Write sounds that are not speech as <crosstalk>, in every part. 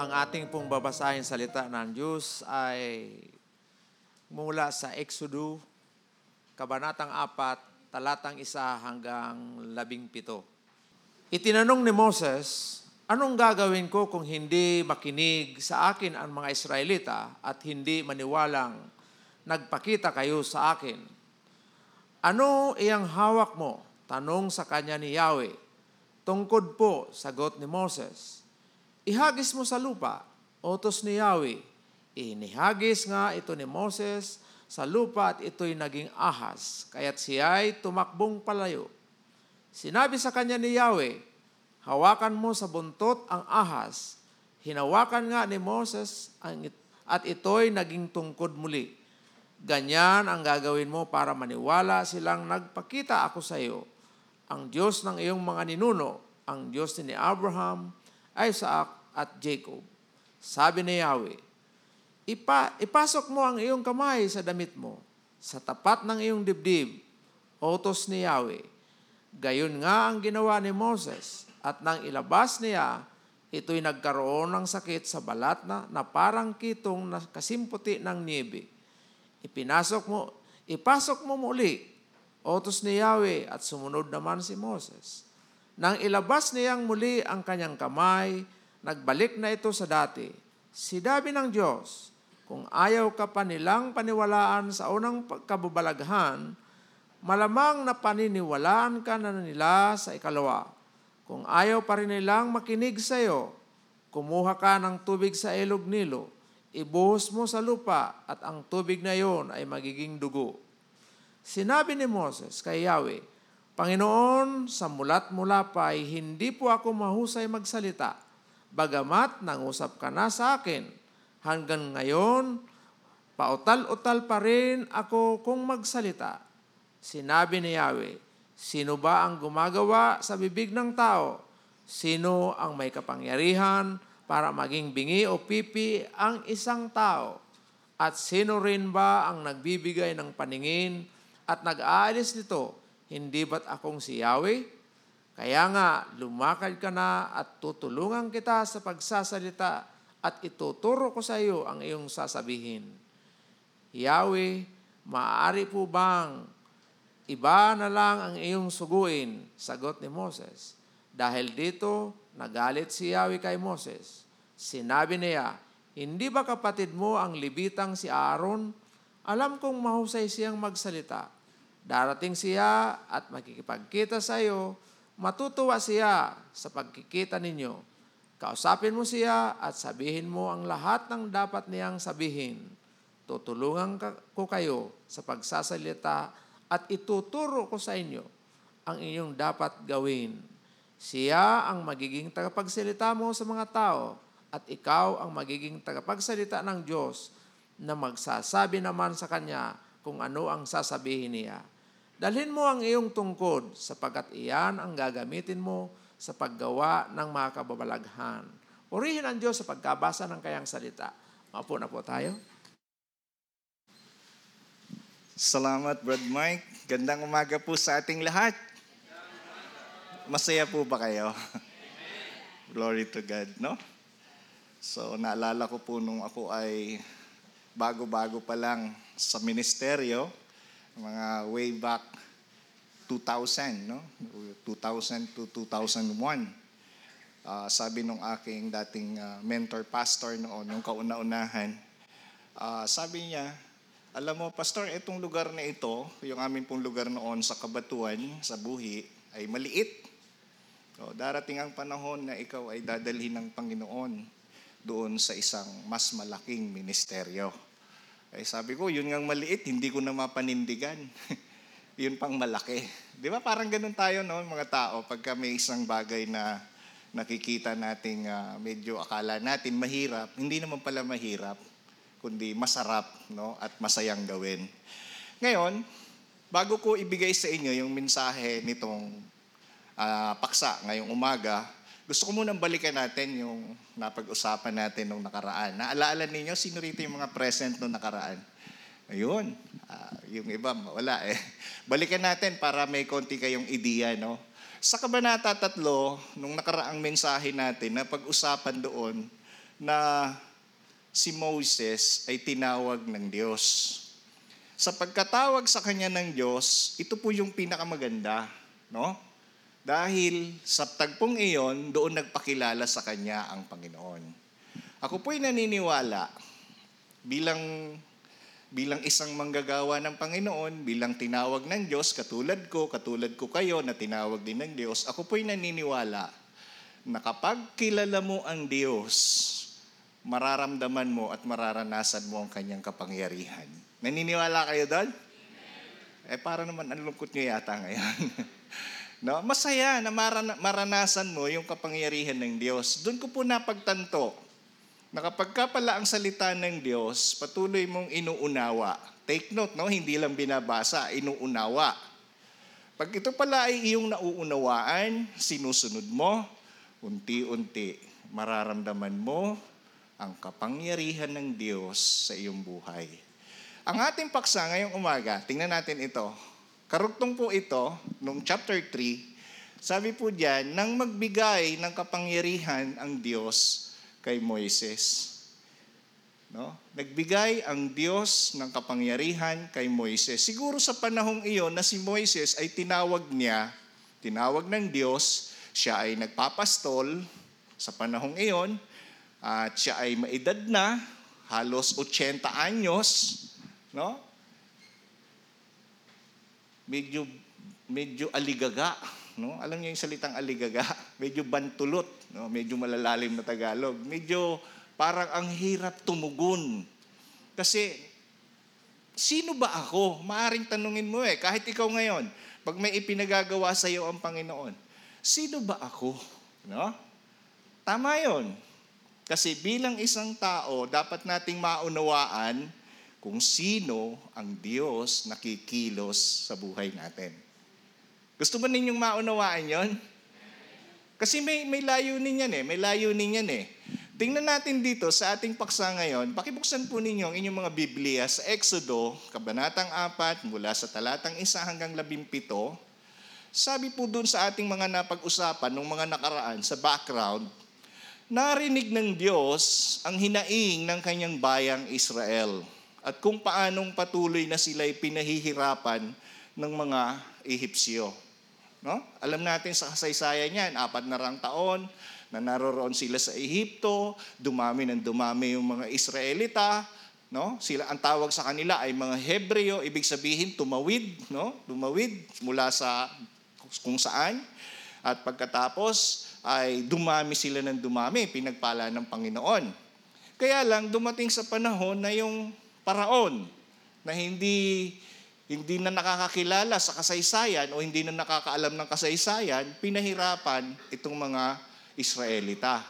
Ang ating pong babasahin salita ng Diyos ay mula sa Exodo, Kabanatang 4, talatang 1 hanggang 17. Itinanong ni Moses, Anong gagawin ko kung hindi makinig sa akin ang mga Israelita at hindi maniwalang nagpakita kayo sa akin? Ano iyang hawak mo? Tanong sa kanya ni Yahweh. Tungkod po, sagot ni Moses. Ihagis mo sa lupa, utos ni Yahweh. Inihagis nga ito ni Moses sa lupa at ito'y naging ahas, kaya't siya'y tumakbong palayo. Sinabi sa kanya ni Yahweh, hawakan mo sa buntot ang ahas. Hinawakan nga ni Moses ang, at ito'y naging tungkod muli. Ganyan ang gagawin mo para maniwala silang nagpakita ako sa iyo. Ang Diyos ng iyong mga ninuno, ang Diyos ni Abraham, Isaac at Jacob. Sabi ni Yahweh, Ipa, ipasok mo ang iyong kamay sa damit mo, sa tapat ng iyong dibdib, utos ni Yahweh. Gayon nga ang ginawa ni Moses, at nang ilabas niya, ito'y nagkaroon ng sakit sa balat na, na parang kitong na kasimputi ng niebe. Ipinasok mo, ipasok mo muli, utos ni Yahweh, at sumunod naman si Moses. Nang ilabas niyang muli ang kanyang kamay, nagbalik na ito sa dati. Sidabi ng Diyos, kung ayaw ka pa nilang paniwalaan sa unang kababalaghan, malamang na paniniwalaan ka na nila sa ikalawa kung ayaw pa rin nilang makinig sa iyo, kumuha ka ng tubig sa ilog nilo, ibuhos mo sa lupa at ang tubig na iyon ay magiging dugo. Sinabi ni Moses kay Yahweh, Panginoon, sa mulat mula pa ay hindi po ako mahusay magsalita, bagamat nangusap ka na sa akin. Hanggang ngayon, pautal-utal pa rin ako kung magsalita. Sinabi ni Yahweh, Sino ba ang gumagawa sa bibig ng tao? Sino ang may kapangyarihan para maging bingi o pipi ang isang tao? At sino rin ba ang nagbibigay ng paningin at nag-aalis nito? Hindi ba't akong si Yahweh? Kaya nga, lumakad ka na at tutulungan kita sa pagsasalita at ituturo ko sa iyo ang iyong sasabihin. Yahweh, maaari po bang Iba na lang ang iyong suguin, sagot ni Moses. Dahil dito, nagalit si Yahweh kay Moses. Sinabi niya, hindi ba kapatid mo ang libitang si Aaron? Alam kong mahusay siyang magsalita. Darating siya at makikipagkita sa iyo, matutuwa siya sa pagkikita ninyo. Kausapin mo siya at sabihin mo ang lahat ng dapat niyang sabihin. Tutulungan ko kayo sa pagsasalita at ituturo ko sa inyo ang inyong dapat gawin. Siya ang magiging tagapagsalita mo sa mga tao at ikaw ang magiging tagapagsalita ng Diyos na magsasabi naman sa Kanya kung ano ang sasabihin niya. Dalhin mo ang iyong tungkod sapagkat iyan ang gagamitin mo sa paggawa ng mga kababalaghan. Purihin ang Diyos sa pagkabasa ng kayang salita. Mapo na po tayo. Salamat, Brad Mike. Gandang umaga po sa ating lahat. Masaya po ba kayo? <laughs> Glory to God, no? So, naalala ko po nung ako ay bago-bago pa lang sa ministeryo, mga way back 2000, no? 2000 to 2001. Uh, sabi nung aking dating uh, mentor pastor noon, nung kauna-unahan, uh, sabi niya, alam mo, Pastor, itong lugar na ito, yung aming pong lugar noon sa Kabatuan, sa Buhi, ay maliit. So, darating ang panahon na ikaw ay dadalhin ng Panginoon doon sa isang mas malaking ministeryo. Ay sabi ko, yun ngang maliit, hindi ko na mapanindigan. <laughs> yun pang malaki. Di ba parang ganun tayo no, mga tao, pagka may isang bagay na nakikita nating uh, medyo akala natin mahirap, hindi naman pala mahirap kundi masarap no, at masayang gawin. Ngayon, bago ko ibigay sa inyo yung mensahe nitong uh, paksa ngayong umaga, gusto ko munang balikan natin yung napag-usapan natin nung nakaraan. Naalaala ninyo, sino rito yung mga present nung nakaraan? Ayun, uh, yung iba, wala eh. Balikan natin para may konti kayong ideya, no? Sa Kabanata 3, nung nakaraang mensahe natin, na pag-usapan doon na si Moses ay tinawag ng Diyos. Sa pagkatawag sa kanya ng Diyos, ito po yung pinakamaganda, no? Dahil sa tagpong iyon, doon nagpakilala sa kanya ang Panginoon. Ako po'y naniniwala bilang bilang isang manggagawa ng Panginoon, bilang tinawag ng Diyos, katulad ko, katulad ko kayo na tinawag din ng Diyos, ako po'y naniniwala na kapag kilala mo ang Diyos, mararamdaman mo at mararanasan mo ang kanyang kapangyarihan. Naniniwala kayo doon? Eh, para naman ang lungkot nyo yata ngayon. <laughs> no? Masaya na maranasan mo yung kapangyarihan ng Diyos. Doon ko po napagtanto na kapag ka pala ang salita ng Diyos, patuloy mong inuunawa. Take note, no? hindi lang binabasa, inuunawa. Pag ito pala ay iyong nauunawaan, sinusunod mo, unti-unti, mararamdaman mo ang kapangyarihan ng Diyos sa iyong buhay. Ang ating paksa ngayong umaga, tingnan natin ito. Karugtong po ito, nung chapter 3, sabi po diyan, nang magbigay ng kapangyarihan ang Diyos kay Moises. No? Nagbigay ang Diyos ng kapangyarihan kay Moises. Siguro sa panahong iyon na si Moises ay tinawag niya, tinawag ng Diyos, siya ay nagpapastol sa panahong iyon, at siya ay maedad na, halos 80 anyos, no? Medyo medyo aligaga, no? Alam niyo yung salitang aligaga, <laughs> medyo bantulot, no? Medyo malalalim na Tagalog. Medyo parang ang hirap tumugon. Kasi sino ba ako? Maaring tanungin mo eh, kahit ikaw ngayon, pag may ipinagagawa sa iyo ang Panginoon, sino ba ako? No? Tama 'yon. Kasi bilang isang tao, dapat nating maunawaan kung sino ang Diyos nakikilos sa buhay natin. Gusto ba ninyong maunawaan yon? Kasi may, may layunin yan eh. May layunin yan eh. Tingnan natin dito sa ating paksa ngayon, pakibuksan po ninyo ang inyong mga Biblia sa Exodo, Kabanatang 4, mula sa talatang 1 hanggang 17. Sabi po dun sa ating mga napag-usapan nung mga nakaraan sa background, narinig ng Diyos ang hinaing ng kanyang bayang Israel at kung paanong patuloy na sila'y pinahihirapan ng mga Ehipsyo. No? Alam natin sa kasaysayan yan, apat na rang taon na naroroon sila sa Ehipto, dumami ng dumami yung mga Israelita, no? Sila ang tawag sa kanila ay mga Hebreo, ibig sabihin tumawid, no? Tumawid mula sa kung saan. At pagkatapos ay dumami sila ng dumami, pinagpala ng Panginoon. Kaya lang dumating sa panahon na yung paraon na hindi hindi na nakakakilala sa kasaysayan o hindi na nakakaalam ng kasaysayan, pinahirapan itong mga Israelita.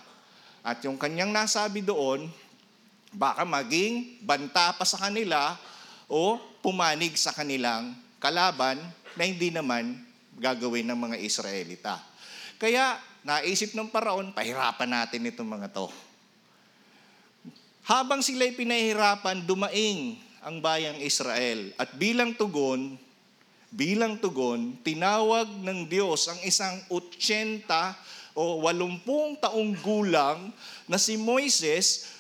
At yung kanyang nasabi doon, baka maging banta pa sa kanila o pumanig sa kanilang kalaban na hindi naman gagawin ng mga Israelita. Kaya naisip ng paraon, pahirapan natin itong mga to. Habang sila'y pinahirapan, dumaing ang bayang Israel. At bilang tugon, bilang tugon, tinawag ng Diyos ang isang 80 o 80 taong gulang na si Moises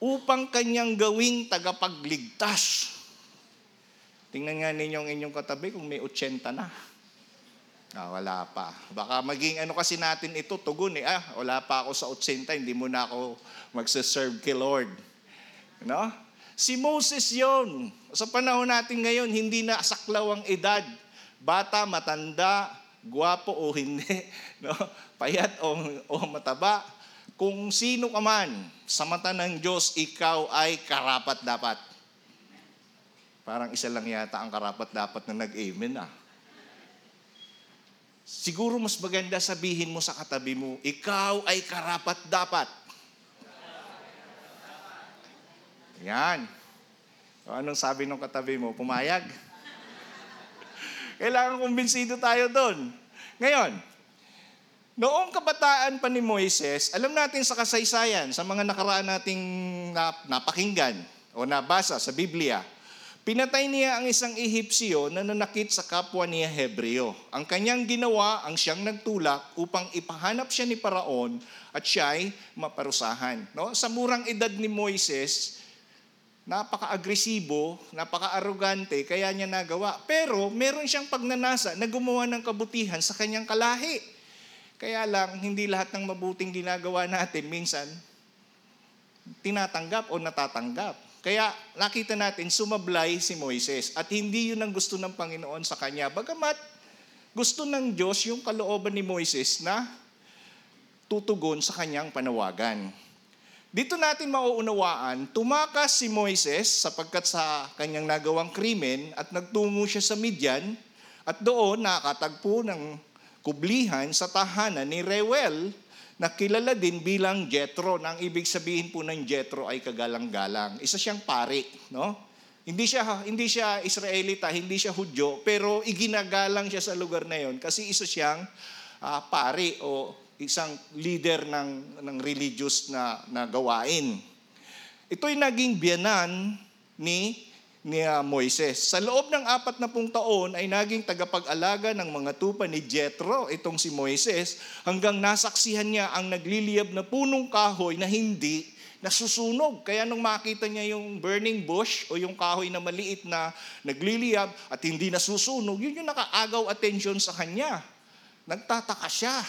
upang kanyang gawing tagapagligtas. Tingnan nga ninyo ang inyong katabi kung may 80 na. Ah, wala pa. Baka maging ano kasi natin ito, tugon eh. Ah, wala pa ako sa 80, hindi mo na ako magsaserve kay Lord. No? Si Moses yon. Sa panahon natin ngayon, hindi na saklaw ang edad. Bata, matanda, guwapo o hindi, <laughs> no? payat o, o mataba. Kung sino ka man, sa mata ng Diyos, ikaw ay karapat dapat. Parang isa lang yata ang karapat dapat na nag-amen ah. Siguro mas maganda sabihin mo sa katabi mo, ikaw ay karapat dapat. Yan. O anong sabi ng katabi mo? Pumayag? Kailangan kumbinsido tayo doon. Ngayon, noong kabataan pa ni Moises, alam natin sa kasaysayan, sa mga nakaraan nating napakinggan o nabasa sa Biblia, Pinatay niya ang isang Ehipsyo na nanakit sa kapwa niya Hebreo. Ang kanyang ginawa ang siyang nagtulak upang ipahanap siya ni Paraon at siya'y maparusahan. No? Sa murang edad ni Moises, napaka-agresibo, napaka-arrogante, kaya niya nagawa. Pero meron siyang pagnanasa na gumawa ng kabutihan sa kanyang kalahi. Kaya lang, hindi lahat ng mabuting ginagawa natin minsan tinatanggap o natatanggap. Kaya nakita natin, sumablay si Moises at hindi yun ang gusto ng Panginoon sa kanya. Bagamat gusto ng Diyos yung kalooban ni Moises na tutugon sa kanyang panawagan. Dito natin mauunawaan, tumakas si Moises sapagkat sa kanyang nagawang krimen at nagtungo siya sa Midian at doon nakatagpo ng kublihan sa tahanan ni Reuel na kilala din bilang Jethro. Na ang ibig sabihin po ng Jethro ay kagalang-galang. Isa siyang pari, no? Hindi siya hindi siya Israelita, hindi siya Hudyo, pero iginagalang siya sa lugar na 'yon kasi isa siyang uh, pari o isang leader ng ng religious na na gawain. Ito'y naging biyanan ni ni uh, Moises. Sa loob ng apat na pung taon ay naging tagapag-alaga ng mga tupa ni Jethro, itong si Moises, hanggang nasaksihan niya ang nagliliyab na punong kahoy na hindi nasusunog. Kaya nung makita niya yung burning bush o yung kahoy na maliit na nagliliyab at hindi nasusunog, yun yung nakaagaw attention sa kanya. Nagtataka siya.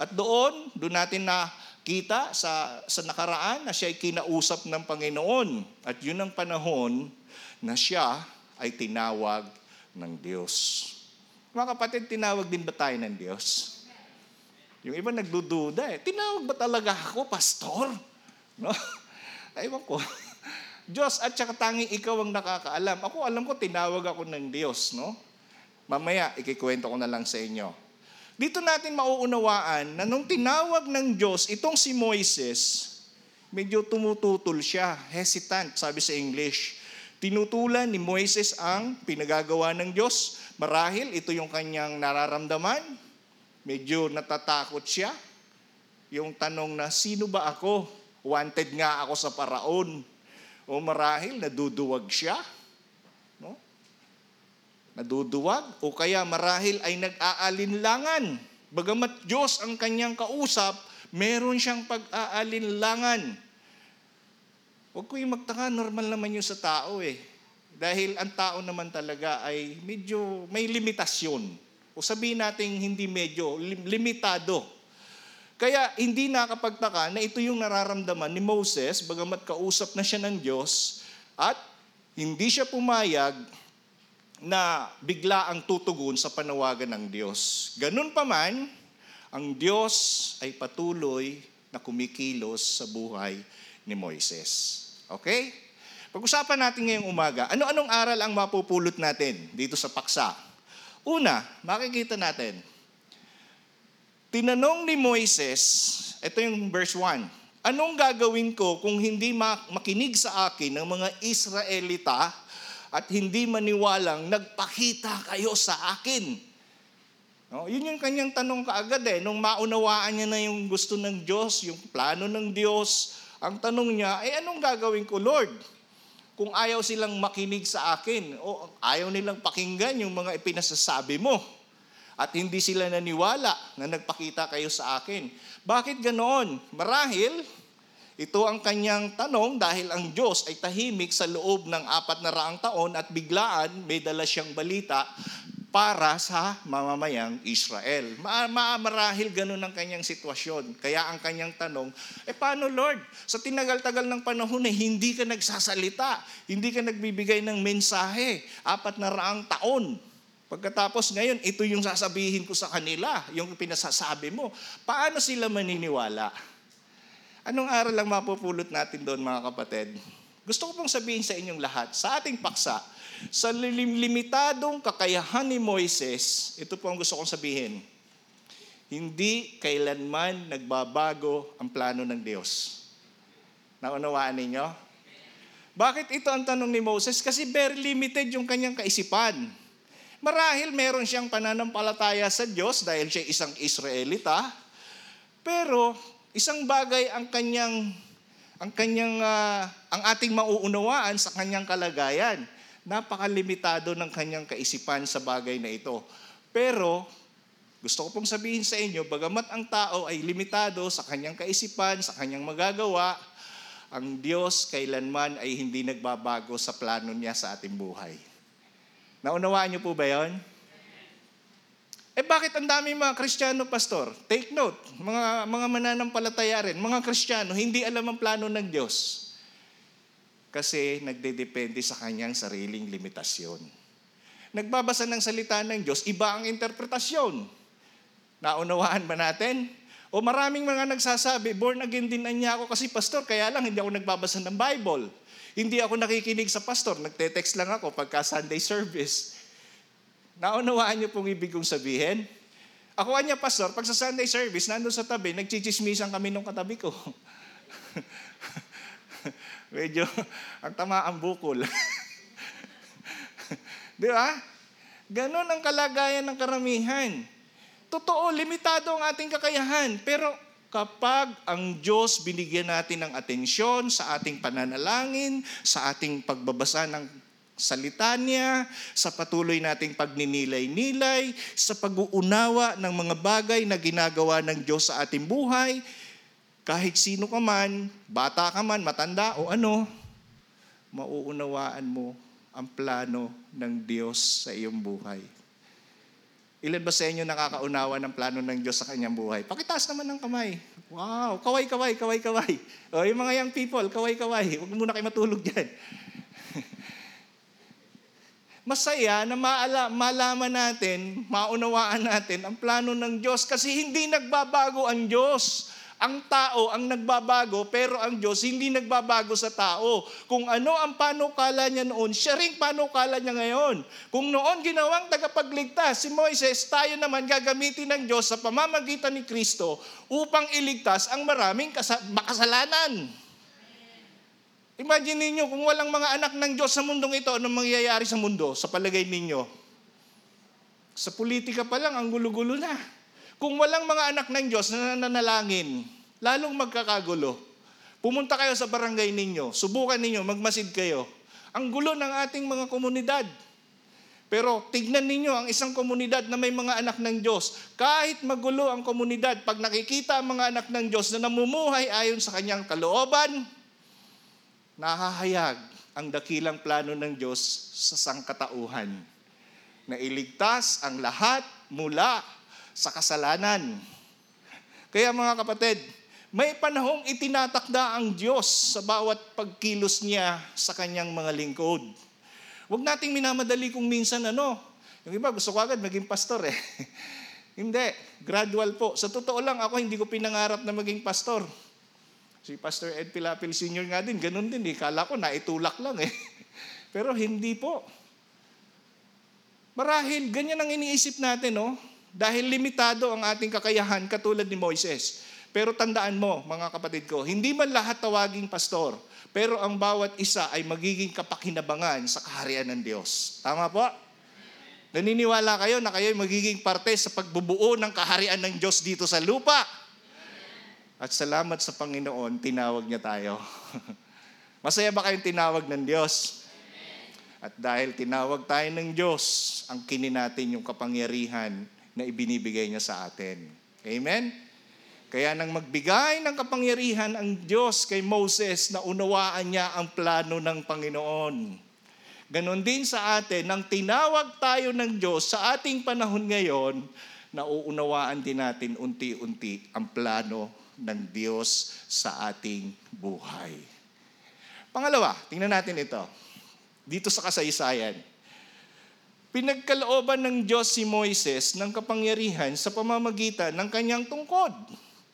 At doon, doon natin na kita sa, sa nakaraan na siya ay kinausap ng Panginoon. At yun ang panahon na siya ay tinawag ng Diyos. Mga kapatid, tinawag din ba tayo ng Diyos? Yung iba nagdududa eh, tinawag ba talaga ako, pastor? No? <laughs> Ewan ko. <laughs> Diyos at saka tanging ikaw ang nakakaalam. Ako alam ko, tinawag ako ng Diyos. No? Mamaya, ikikwento ko na lang sa inyo. Dito natin mauunawaan na nung tinawag ng Diyos, itong si Moises, medyo tumututol siya, hesitant, sabi sa English. Tinutulan ni Moises ang pinagagawa ng Diyos. Marahil ito yung kanyang nararamdaman. Medyo natatakot siya. Yung tanong na, sino ba ako? Wanted nga ako sa paraon. O marahil naduduwag siya. Naduduwag. O kaya marahil ay nag-aalinlangan. Bagamat Diyos ang kanyang kausap, meron siyang pag-aalinlangan Huwag ko yung magtaka, normal naman yun sa tao eh. Dahil ang tao naman talaga ay medyo may limitasyon. O sabihin natin hindi medyo, limitado. Kaya hindi nakapagtaka na ito yung nararamdaman ni Moses, bagamat kausap na siya ng Diyos, at hindi siya pumayag na bigla ang tutugon sa panawagan ng Diyos. Ganun pa man, ang Diyos ay patuloy na kumikilos sa buhay ni Moises. Okay? Pag-usapan natin ngayong umaga, ano-anong aral ang mapupulot natin dito sa paksa? Una, makikita natin, tinanong ni Moises, ito yung verse 1, anong gagawin ko kung hindi makinig sa akin ng mga Israelita at hindi maniwalang nagpakita kayo sa akin? No, yun yung kanyang tanong kaagad eh. Nung maunawaan niya na yung gusto ng Diyos, yung plano ng Diyos, ang tanong niya, eh anong gagawin ko, Lord? Kung ayaw silang makinig sa akin, o ayaw nilang pakinggan yung mga ipinasasabi mo, at hindi sila naniwala na nagpakita kayo sa akin. Bakit ganoon? Marahil, ito ang kanyang tanong dahil ang Diyos ay tahimik sa loob ng apat na raang taon at biglaan may dala siyang balita para sa mamamayang Israel. Ma- ma- marahil ganun ang kanyang sitwasyon. Kaya ang kanyang tanong, eh paano Lord? Sa tinagal-tagal ng panahon eh, hindi ka nagsasalita, hindi ka nagbibigay ng mensahe, apat na raang taon. Pagkatapos ngayon, ito yung sasabihin ko sa kanila, yung pinasasabi mo. Paano sila maniniwala? Anong aral lang mapupulot natin doon mga kapatid? Gusto ko pong sabihin sa inyong lahat, sa ating paksa, sa limitadong kakayahan ni Moises, ito po ang gusto kong sabihin, hindi kailanman nagbabago ang plano ng Diyos. Naunawaan ninyo? Bakit ito ang tanong ni Moses? Kasi very limited yung kanyang kaisipan. Marahil meron siyang pananampalataya sa Diyos dahil siya isang Israelita, pero isang bagay ang kanyang ang kanyang uh, ang ating mauunawaan sa kanyang kalagayan Napakalimitado ng kanyang kaisipan sa bagay na ito. Pero, gusto ko pong sabihin sa inyo, bagamat ang tao ay limitado sa kanyang kaisipan, sa kanyang magagawa, ang Diyos kailanman ay hindi nagbabago sa plano niya sa ating buhay. Naunawaan niyo po ba yon? Eh bakit ang dami mga Kristiyano, Pastor? Take note, mga, mga mananampalataya rin, mga Kristiyano, hindi alam ang plano ng Diyos. Kasi nagdedepende sa kanyang sariling limitasyon. Nagbabasa ng salita ng Diyos, iba ang interpretasyon. Naunawaan ba natin? O maraming mga nagsasabi, born again din niya ako kasi pastor, kaya lang hindi ako nagbabasa ng Bible. Hindi ako nakikinig sa pastor, nagte-text lang ako pagka Sunday service. Naunawaan niyo pong ibig kong sabihin? Ako niya, pastor, pag sa Sunday service, nandun sa tabi, nagchichismisan kami nung katabi ko. <laughs> Medyo, ang tama ang bukol. <laughs> Di ba? Ganon ang kalagayan ng karamihan. Totoo, limitado ang ating kakayahan. Pero kapag ang Diyos binigyan natin ng atensyon sa ating pananalangin, sa ating pagbabasa ng salita niya, sa patuloy nating pagninilay-nilay, sa pag-uunawa ng mga bagay na ginagawa ng Diyos sa ating buhay, kahit sino ka man, bata ka man, matanda o ano, mauunawaan mo ang plano ng Diyos sa iyong buhay. Ilan ba sa inyo nakakaunawa ng plano ng Diyos sa kanyang buhay? Pakitaas naman ng kamay. Wow, kaway, kaway, kaway, kaway. O, yung mga young people, kaway, kaway. Huwag muna kayo matulog dyan. Masaya na maala, malaman natin, maunawaan natin ang plano ng Diyos kasi hindi nagbabago ang Diyos. Ang tao ang nagbabago, pero ang Diyos hindi nagbabago sa tao. Kung ano ang panukala niya noon, siya rin panukala niya ngayon. Kung noon ginawang tagapagligtas si Moises, tayo naman gagamitin ng Diyos sa pamamagitan ni Kristo upang iligtas ang maraming kasa- makasalanan. Imagine ninyo, kung walang mga anak ng Diyos sa mundong ito, anong mangyayari sa mundo sa palagay ninyo? Sa politika pa lang, ang gulo-gulo na. Kung walang mga anak ng Diyos na nananalangin, lalong magkakagulo. Pumunta kayo sa barangay ninyo, subukan ninyo, magmasid kayo. Ang gulo ng ating mga komunidad. Pero tignan ninyo ang isang komunidad na may mga anak ng Diyos. Kahit magulo ang komunidad, pag nakikita ang mga anak ng Diyos na namumuhay ayon sa kanyang kalooban, nahahayag ang dakilang plano ng Diyos sa sangkatauhan na iligtas ang lahat mula sa kasalanan. Kaya mga kapatid, may panahong itinatakda ang Diyos sa bawat pagkilos niya sa kanyang mga lingkod. Huwag nating minamadali kung minsan ano. Yung iba gusto ko agad maging pastor eh. <laughs> hindi, gradual po. Sa totoo lang ako hindi ko pinangarap na maging pastor. Si Pastor Ed Pilapil Sr. nga din, ganun din. Eh. Kala ko naitulak lang eh. <laughs> Pero hindi po. Marahil, ganyan ang iniisip natin, no? Dahil limitado ang ating kakayahan katulad ni Moises. Pero tandaan mo, mga kapatid ko, hindi man lahat tawaging pastor, pero ang bawat isa ay magiging kapakinabangan sa kaharian ng Diyos. Tama po? Naniniwala kayo na kayo ay magiging parte sa pagbubuo ng kaharian ng Diyos dito sa lupa. At salamat sa Panginoon, tinawag niya tayo. <laughs> Masaya ba kayong tinawag ng Diyos? At dahil tinawag tayo ng Diyos, ang kinin natin yung kapangyarihan na ibinibigay niya sa atin. Amen? Kaya nang magbigay ng kapangyarihan ang Diyos kay Moses, na unawaan niya ang plano ng Panginoon. Ganon din sa atin, nang tinawag tayo ng Diyos sa ating panahon ngayon, nauunawaan din natin unti-unti ang plano ng Diyos sa ating buhay. Pangalawa, tingnan natin ito. Dito sa kasaysayan. Pinagkalooban ng Diyos si Moises ng kapangyarihan sa pamamagitan ng kanyang tungkod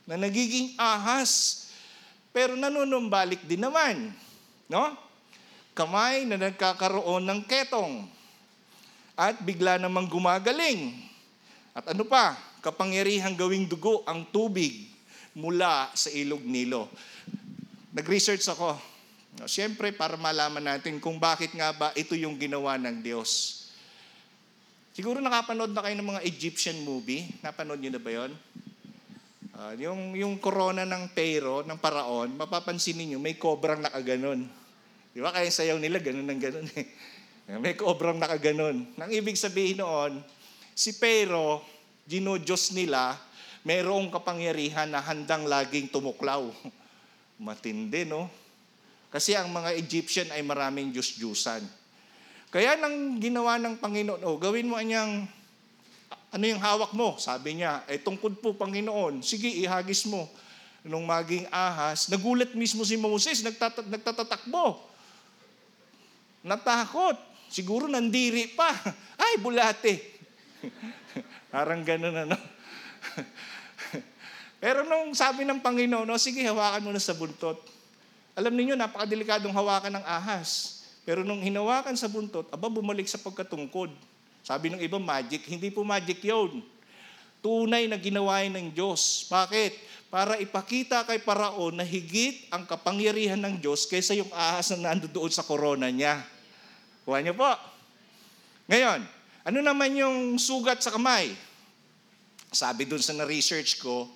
na nagiging ahas pero nanunumbalik din naman. No? Kamay na nagkakaroon ng ketong at bigla namang gumagaling. At ano pa? Kapangyarihan gawing dugo ang tubig mula sa ilog Nilo. Nag-research ako. Siyempre, para malaman natin kung bakit nga ba ito yung ginawa ng Diyos. Siguro nakapanood na kayo ng mga Egyptian movie. Napanood niyo na ba yon? Uh, yung, yung corona ng Pero, ng paraon, mapapansin niyo may kobrang nakaganon. Di ba? Kaya sayaw nila, ganun ng ganun eh. <laughs> May kobrang nakaganon. Nang ibig sabihin noon, si Pero, Diyos nila, mayroong kapangyarihan na handang laging tumuklaw. <laughs> Matindi, no? Kasi ang mga Egyptian ay maraming Diyos-Diyusan. Kaya nang ginawa ng Panginoon, oh, gawin mo anyang, ano yung hawak mo? Sabi niya, eh tungkod po Panginoon, sige ihagis mo. Nung maging ahas, nagulat mismo si Moses, nagtat- nagtatatakbo. Natakot. Siguro nandiri pa. <laughs> Ay, bulate. <laughs> Parang ganun ano. Pero nung sabi ng Panginoon, no, sige, hawakan mo na sa buntot. Alam niyo napakadelikadong hawakan ng ahas. Pero nung hinawakan sa buntot, aba, bumalik sa pagkatungkod. Sabi ng iba, magic. Hindi po magic yon. Tunay na ginawa ng Diyos. Bakit? Para ipakita kay Paraon na higit ang kapangyarihan ng Diyos kaysa yung ahas na nandoon sa korona niya. Kuha niyo po. Ngayon, ano naman yung sugat sa kamay? Sabi dun sa na-research ko,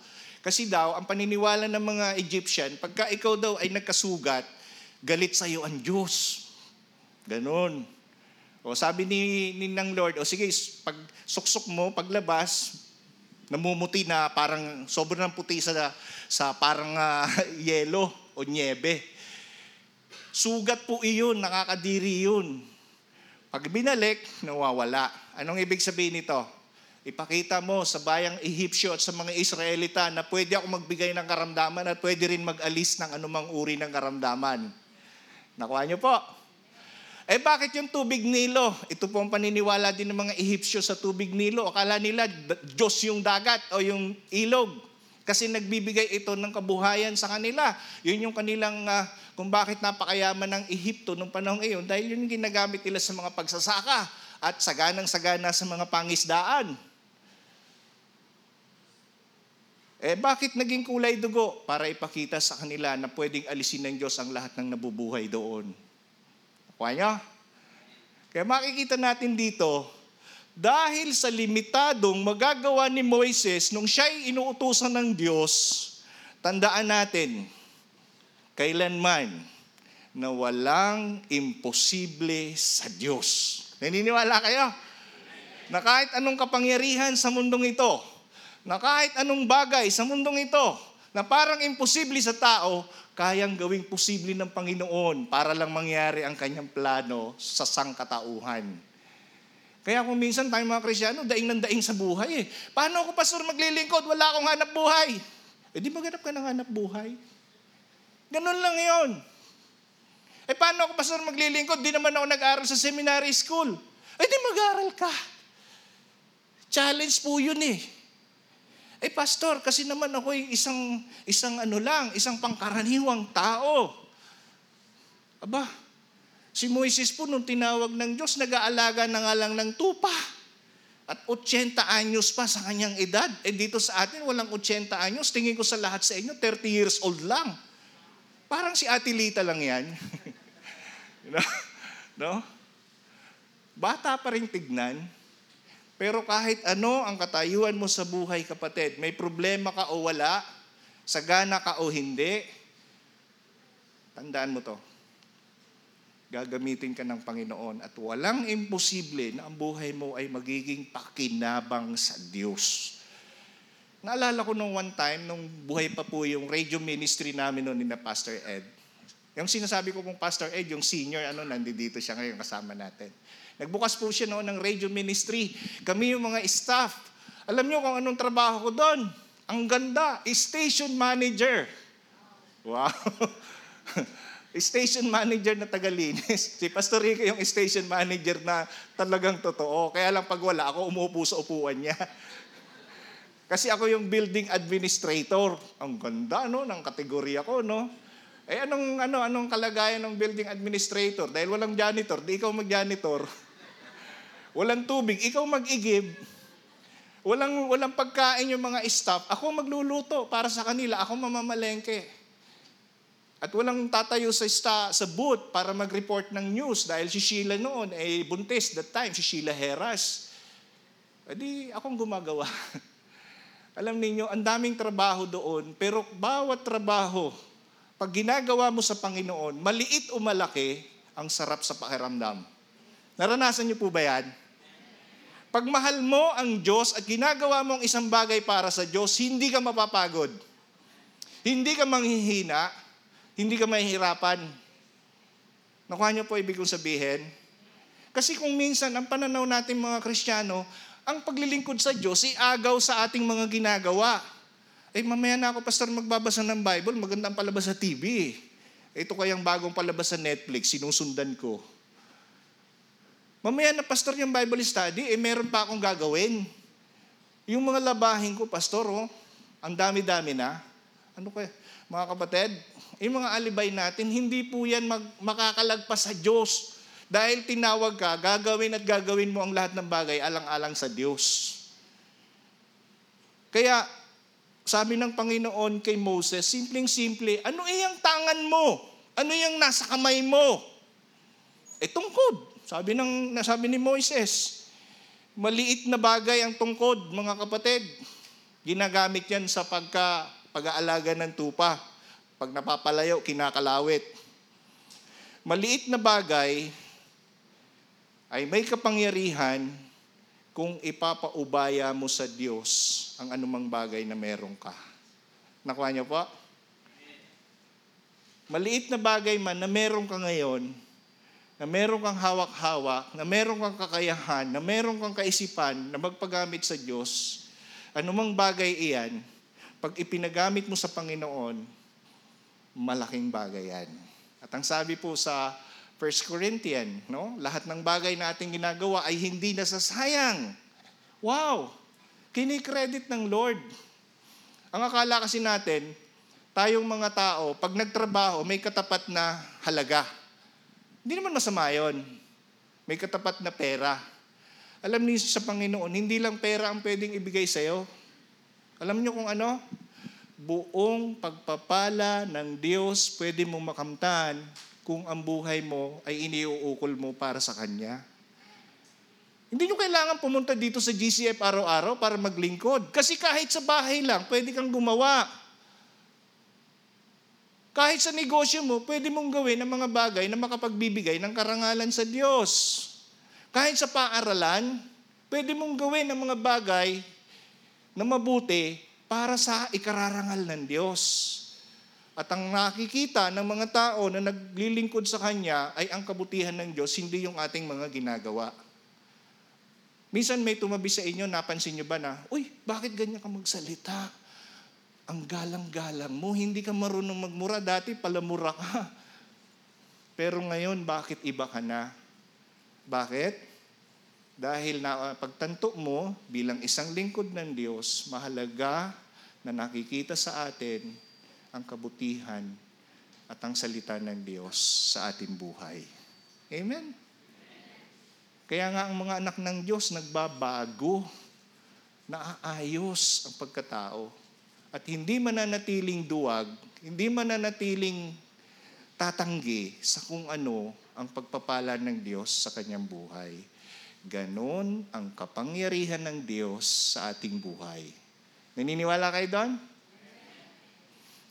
kasi daw, ang paniniwala ng mga Egyptian, pagka ikaw daw ay nagkasugat, galit sa iyo ang Diyos. Ganon. O sabi ni, ni ng Lord, o sige, pag suksok mo, paglabas, namumuti na parang sobrang puti sa, sa parang uh, <laughs> yelo o niebe. Sugat po iyon, nakakadiri yun. Pag binalik, nawawala. Anong ibig sabihin nito? Ipakita mo sa bayang Ehipsyo at sa mga Israelita na pwede ako magbigay ng karamdaman at pwede rin mag-alis ng anumang uri ng karamdaman. Nakuha niyo po? Eh bakit yung tubig Nilo? Ito po ang paniniwala din ng mga Ehipsyo sa tubig Nilo. Akala nila Diyos yung dagat o yung ilog. Kasi nagbibigay ito ng kabuhayan sa kanila. Yun yung kanilang, uh, kung bakit napakayaman ng Ehipto nung panahon ngayon, dahil yun yung ginagamit nila sa mga pagsasaka at saganang-sagana sa mga pangisdaan. Eh bakit naging kulay dugo? Para ipakita sa kanila na pwedeng alisin ng Diyos ang lahat ng nabubuhay doon. Kuha niyo? Kaya makikita natin dito, dahil sa limitadong magagawa ni Moises nung siya'y inuutusan ng Diyos, tandaan natin, kailanman na walang imposible sa Diyos. Naniniwala kayo? Na kahit anong kapangyarihan sa mundong ito, na kahit anong bagay sa mundong ito na parang imposible sa tao, kayang gawing posible ng Panginoon para lang mangyari ang kanyang plano sa sangkatauhan. Kaya kung minsan tayo mga Krisyano, daing ng daing sa buhay eh. Paano ako, Pastor, maglilingkod? Wala akong hanap buhay. Eh di maghanap ka ng hanap buhay. Ganun lang yon. Eh paano ako, Pastor, maglilingkod? Di naman ako nag-aral sa seminary school. Eh di mag-aral ka. Challenge po yun eh. Eh pastor, kasi naman ako isang isang ano lang, isang pangkaraniwang tao. Aba, si Moises po nung tinawag ng Diyos, nag-aalaga na nga lang ng tupa. At 80 anyos pa sa kanyang edad. Eh dito sa atin, walang 80 anyos. Tingin ko sa lahat sa inyo, 30 years old lang. Parang si Ate Lita lang yan. <laughs> you know? no? Bata pa rin tignan, pero kahit ano ang katayuan mo sa buhay, kapatid, may problema ka o wala, sagana ka o hindi, tandaan mo to. Gagamitin ka ng Panginoon at walang imposible na ang buhay mo ay magiging pakinabang sa Diyos. Naalala ko nung one time, nung buhay pa po yung radio ministry namin noon ni na Pastor Ed. Yung sinasabi ko pong Pastor Ed, yung senior, ano, nandito siya ngayon kasama natin. Nagbukas po siya noon ng radio ministry. Kami yung mga staff. Alam niyo kung anong trabaho ko doon? Ang ganda, station manager. Wow. <laughs> station manager na tagalinis. Si Pastor Rico yung station manager na talagang totoo. Kaya lang pag wala ako, umuupo sa upuan niya. <laughs> Kasi ako yung building administrator. Ang ganda no ng kategorya ko no. Eh anong ano anong kalagayan ng building administrator? Dahil walang janitor, di ikaw mag-janitor. <laughs> Walang tubig, ikaw mag-igib. Walang, walang pagkain yung mga staff, ako magluluto para sa kanila, ako mamamalengke. At walang tatayo sa, sta, sa booth para mag-report ng news dahil si Sheila noon, eh buntis that time, si Sheila Heras. Edi akong gumagawa. <laughs> Alam ninyo, ang daming trabaho doon, pero bawat trabaho, pag ginagawa mo sa Panginoon, maliit o malaki, ang sarap sa pakiramdam. Naranasan niyo po ba yan? Pag mahal mo ang Diyos at ginagawa mo ang isang bagay para sa Diyos, hindi ka mapapagod. Hindi ka manghihina, hindi ka mahihirapan. Nakuha niyo po ibig kong sabihin? Kasi kung minsan, ang pananaw natin mga Kristiyano, ang paglilingkod sa Diyos, agaw sa ating mga ginagawa. Eh, mamaya na ako, Pastor, magbabasa ng Bible, maganda ang palabas sa TV. Ito kayang bagong palabas sa Netflix, sinusundan ko. Mamaya na, Pastor, yung Bible study, eh, meron pa akong gagawin. Yung mga labahin ko, Pastor, oh, ang dami-dami na. Ano kaya? Mga kapatid, yung mga alibay natin, hindi po yan mag, makakalagpas sa Diyos. Dahil tinawag ka, gagawin at gagawin mo ang lahat ng bagay alang-alang sa Diyos. Kaya, sabi ng Panginoon kay Moses, simpleng-simple, ano iyang tangan mo? Ano yung nasa kamay mo? E tungkod. Sabi, ng, sabi ni Moises, maliit na bagay ang tungkod, mga kapatid. Ginagamit yan sa pagka, pag-aalaga ng tupa. Pag napapalayo, kinakalawit. Maliit na bagay, ay may kapangyarihan kung ipapaubaya mo sa Diyos ang anumang bagay na meron ka. Nakuha niyo po? Maliit na bagay man na meron ka ngayon, na meron kang hawak-hawak, na meron kang kakayahan, na meron kang kaisipan na magpagamit sa Diyos, anumang bagay iyan, pag ipinagamit mo sa Panginoon, malaking bagay yan. At ang sabi po sa 1 Corinthian, no? Lahat ng bagay na ating ginagawa ay hindi nasasayang. Wow! Kinikredit ng Lord. Ang akala kasi natin, tayong mga tao, pag nagtrabaho, may katapat na halaga. Hindi naman masama yon. May katapat na pera. Alam niyo sa Panginoon, hindi lang pera ang pwedeng ibigay sa'yo. Alam niyo kung ano? Buong pagpapala ng Diyos pwede mong makamtan kung ang buhay mo ay iniuukol mo para sa Kanya. Hindi nyo kailangan pumunta dito sa GCF araw-araw para maglingkod. Kasi kahit sa bahay lang, pwede kang gumawa. Kahit sa negosyo mo, pwede mong gawin ang mga bagay na makapagbibigay ng karangalan sa Diyos. Kahit sa paaralan, pwede mong gawin ang mga bagay na mabuti para sa ikararangal ng Diyos. At ang nakikita ng mga tao na naglilingkod sa Kanya ay ang kabutihan ng Diyos, hindi yung ating mga ginagawa. Minsan may tumabi sa inyo, napansin nyo ba na, Uy, bakit ganyan ka magsalita? Ang galang-galang mo, hindi ka marunong magmura. Dati palamura ka. <laughs> Pero ngayon, bakit iba ka na? Bakit? Dahil na pagtanto mo bilang isang lingkod ng Diyos, mahalaga na nakikita sa atin ang kabutihan at ang salita ng Diyos sa ating buhay. Amen? Kaya nga ang mga anak ng Diyos nagbabago, naaayos ang pagkatao. At hindi mananatiling duwag, hindi mananatiling tatanggi sa kung ano ang pagpapala ng Diyos sa kanyang buhay. Ganon ang kapangyarihan ng Diyos sa ating buhay. Naniniwala kayo doon?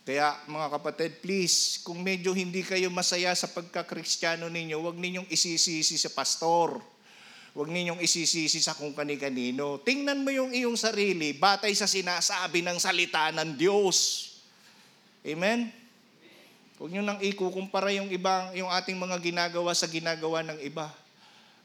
Kaya mga kapatid, please, kung medyo hindi kayo masaya sa pagkakristyano ninyo, huwag ninyong isisisi sa pastor. Huwag ninyong isisisi sa kung kani-kanino. Tingnan mo yung iyong sarili, batay sa sinasabi ng salita ng Diyos. Amen? Huwag niyo nang ikukumpara yung ibang, yung ating mga ginagawa sa ginagawa ng iba.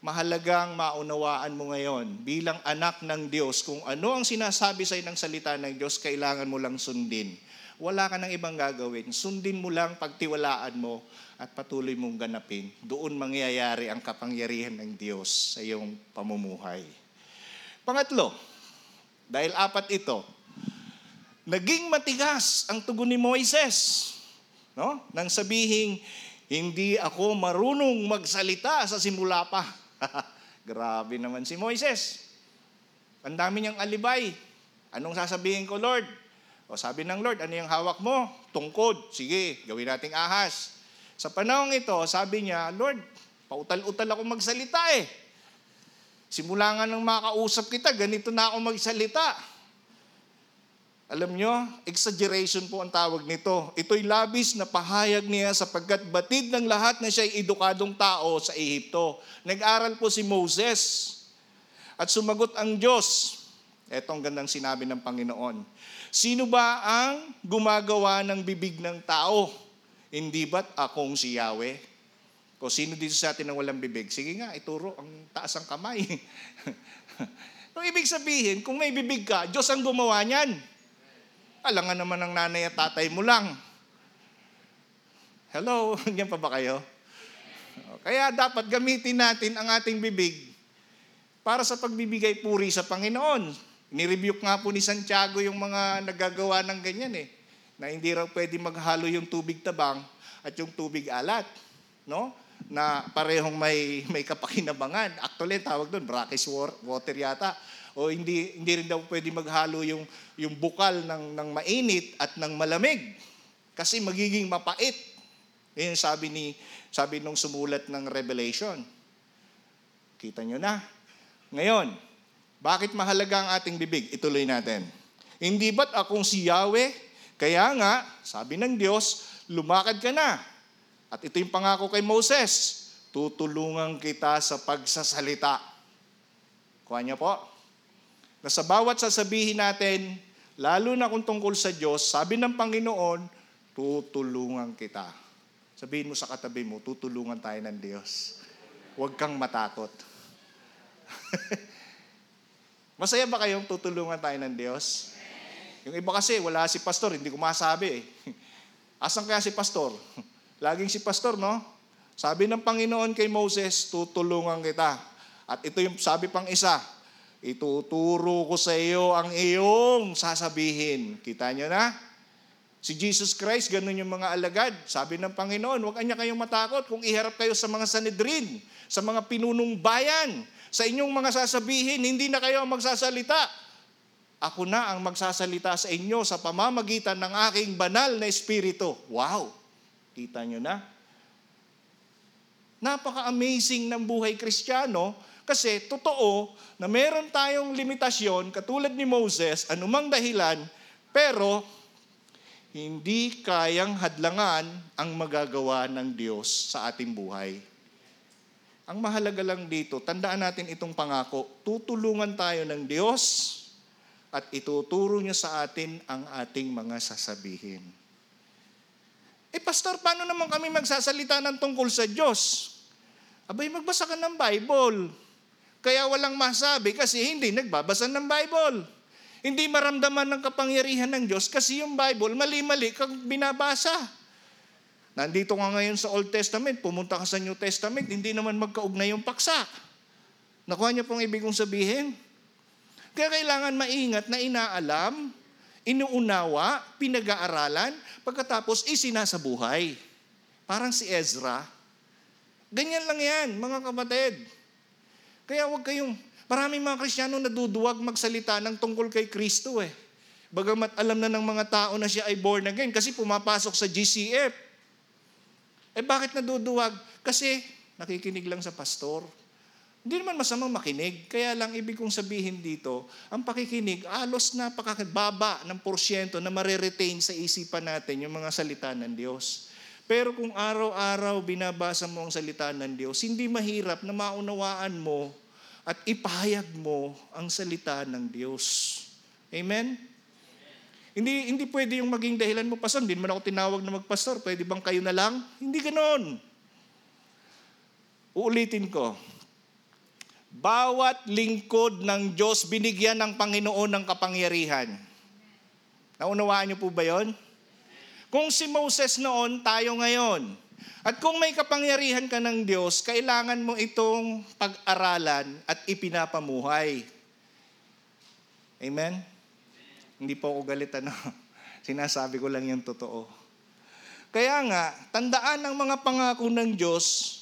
Mahalagang maunawaan mo ngayon bilang anak ng Diyos kung ano ang sinasabi sa ng salita ng Diyos, kailangan mo lang sundin wala ka ng ibang gagawin. Sundin mo lang, pagtiwalaan mo, at patuloy mong ganapin. Doon mangyayari ang kapangyarihan ng Diyos sa iyong pamumuhay. Pangatlo, dahil apat ito, naging matigas ang tugon ni Moises. No? Nang sabihin, hindi ako marunong magsalita sa simula pa. <laughs> Grabe naman si Moises. Ang dami niyang alibay. Anong sasabihin ko, Lord? O sabi ng Lord, ano yung hawak mo? Tungkod. Sige, gawin nating ahas. Sa panahong ito, sabi niya, Lord, pautal-utal ako magsalita eh. Simula nga nang makausap kita, ganito na ako magsalita. Alam nyo, exaggeration po ang tawag nito. Ito'y labis na pahayag niya sapagkat batid ng lahat na siya'y edukadong tao sa Ehipto. Nag-aral po si Moses. At sumagot ang Diyos. Ito ang gandang sinabi ng Panginoon. Sino ba ang gumagawa ng bibig ng tao? Hindi ba't akong si Yahweh? Kung sino dito sa atin ang walang bibig, sige nga, ituro ang taas ang kamay. <laughs> Ang ibig sabihin, kung may bibig ka, Diyos ang gumawa niyan. Alangan naman ng nanay at tatay mo lang. Hello, <laughs> ganyan pa ba kayo? Kaya dapat gamitin natin ang ating bibig para sa pagbibigay puri sa Panginoon. Nirebuke nga po ni Santiago yung mga nagagawa ng ganyan eh. Na hindi raw pwede maghalo yung tubig tabang at yung tubig alat. No? Na parehong may, <laughs> may kapakinabangan. Actually, tawag doon, brackish water yata. O hindi, hindi rin daw pwede maghalo yung, yung bukal ng, ng mainit at ng malamig. Kasi magiging mapait. Yan sabi ni sabi nung sumulat ng Revelation. Kita nyo na. Ngayon, bakit mahalaga ang ating bibig? Ituloy natin. Hindi ba't akong si Yahweh? Kaya nga, sabi ng Diyos, lumakad ka na. At ito yung pangako kay Moses, tutulungan kita sa pagsasalita. Kuha niyo po. Na sa bawat sasabihin natin, lalo na kung tungkol sa Diyos, sabi ng Panginoon, tutulungan kita. Sabihin mo sa katabi mo, tutulungan tayo ng Diyos. Huwag kang matakot. <laughs> Masaya ba kayong tutulungan tayo ng Diyos? Yung iba kasi, wala si pastor, hindi ko masabi eh. <laughs> Asan kaya si pastor? <laughs> Laging si pastor, no? Sabi ng Panginoon kay Moses, tutulungan kita. At ito yung sabi pang isa, ituturo ko sa iyo ang iyong sasabihin. Kita niyo na? Si Jesus Christ, ganun yung mga alagad. Sabi ng Panginoon, huwag kanya kayong matakot kung iharap kayo sa mga Sanedrin, sa mga pinunong bayan, sa inyong mga sasabihin, hindi na kayo ang magsasalita. Ako na ang magsasalita sa inyo sa pamamagitan ng aking banal na espiritu. Wow! Kita nyo na? Napaka-amazing ng buhay kristyano kasi totoo na meron tayong limitasyon katulad ni Moses, anumang dahilan, pero hindi kayang hadlangan ang magagawa ng Diyos sa ating buhay. Ang mahalaga lang dito, tandaan natin itong pangako, tutulungan tayo ng Diyos at ituturo niya sa atin ang ating mga sasabihin. Eh pastor, paano naman kami magsasalita ng tungkol sa Diyos? Abay, magbasa ka ng Bible. Kaya walang masabi kasi hindi nagbabasa ng Bible. Hindi maramdaman ng kapangyarihan ng Diyos kasi yung Bible, mali-mali kang binabasa. Nandito nga ngayon sa Old Testament, pumunta ka sa New Testament, hindi naman magkaugnay yung paksa. Nakuha niyo pong ibig kong sabihin? Kaya kailangan maingat na inaalam, inuunawa, pinag-aaralan, pagkatapos isinasabuhay. Parang si Ezra. Ganyan lang yan, mga kapatid. Kaya huwag kayong, maraming mga Kristiyano naduduwag magsalita ng tungkol kay Kristo eh. Bagamat alam na ng mga tao na siya ay born again kasi pumapasok sa GCF. Eh bakit naduduwag? Kasi nakikinig lang sa pastor. Hindi naman masamang makinig. Kaya lang ibig kong sabihin dito, ang pakikinig, alos na pakakababa ng porsyento na mariretain sa isipan natin yung mga salita ng Diyos. Pero kung araw-araw binabasa mo ang salita ng Diyos, hindi mahirap na maunawaan mo at ipahayag mo ang salita ng Diyos. Amen? Hindi, hindi pwede yung maging dahilan mo, pastor, hindi naman ako tinawag na magpastor, pwede bang kayo na lang? Hindi ganon. Uulitin ko. Bawat lingkod ng Diyos binigyan ng Panginoon ng kapangyarihan. Naunawaan niyo po ba yon? Kung si Moses noon, tayo ngayon. At kung may kapangyarihan ka ng Diyos, kailangan mo itong pag-aralan at ipinapamuhay. Amen? Hindi po ako galit ano. <laughs> Sinasabi ko lang yung totoo. Kaya nga, tandaan ng mga pangako ng Diyos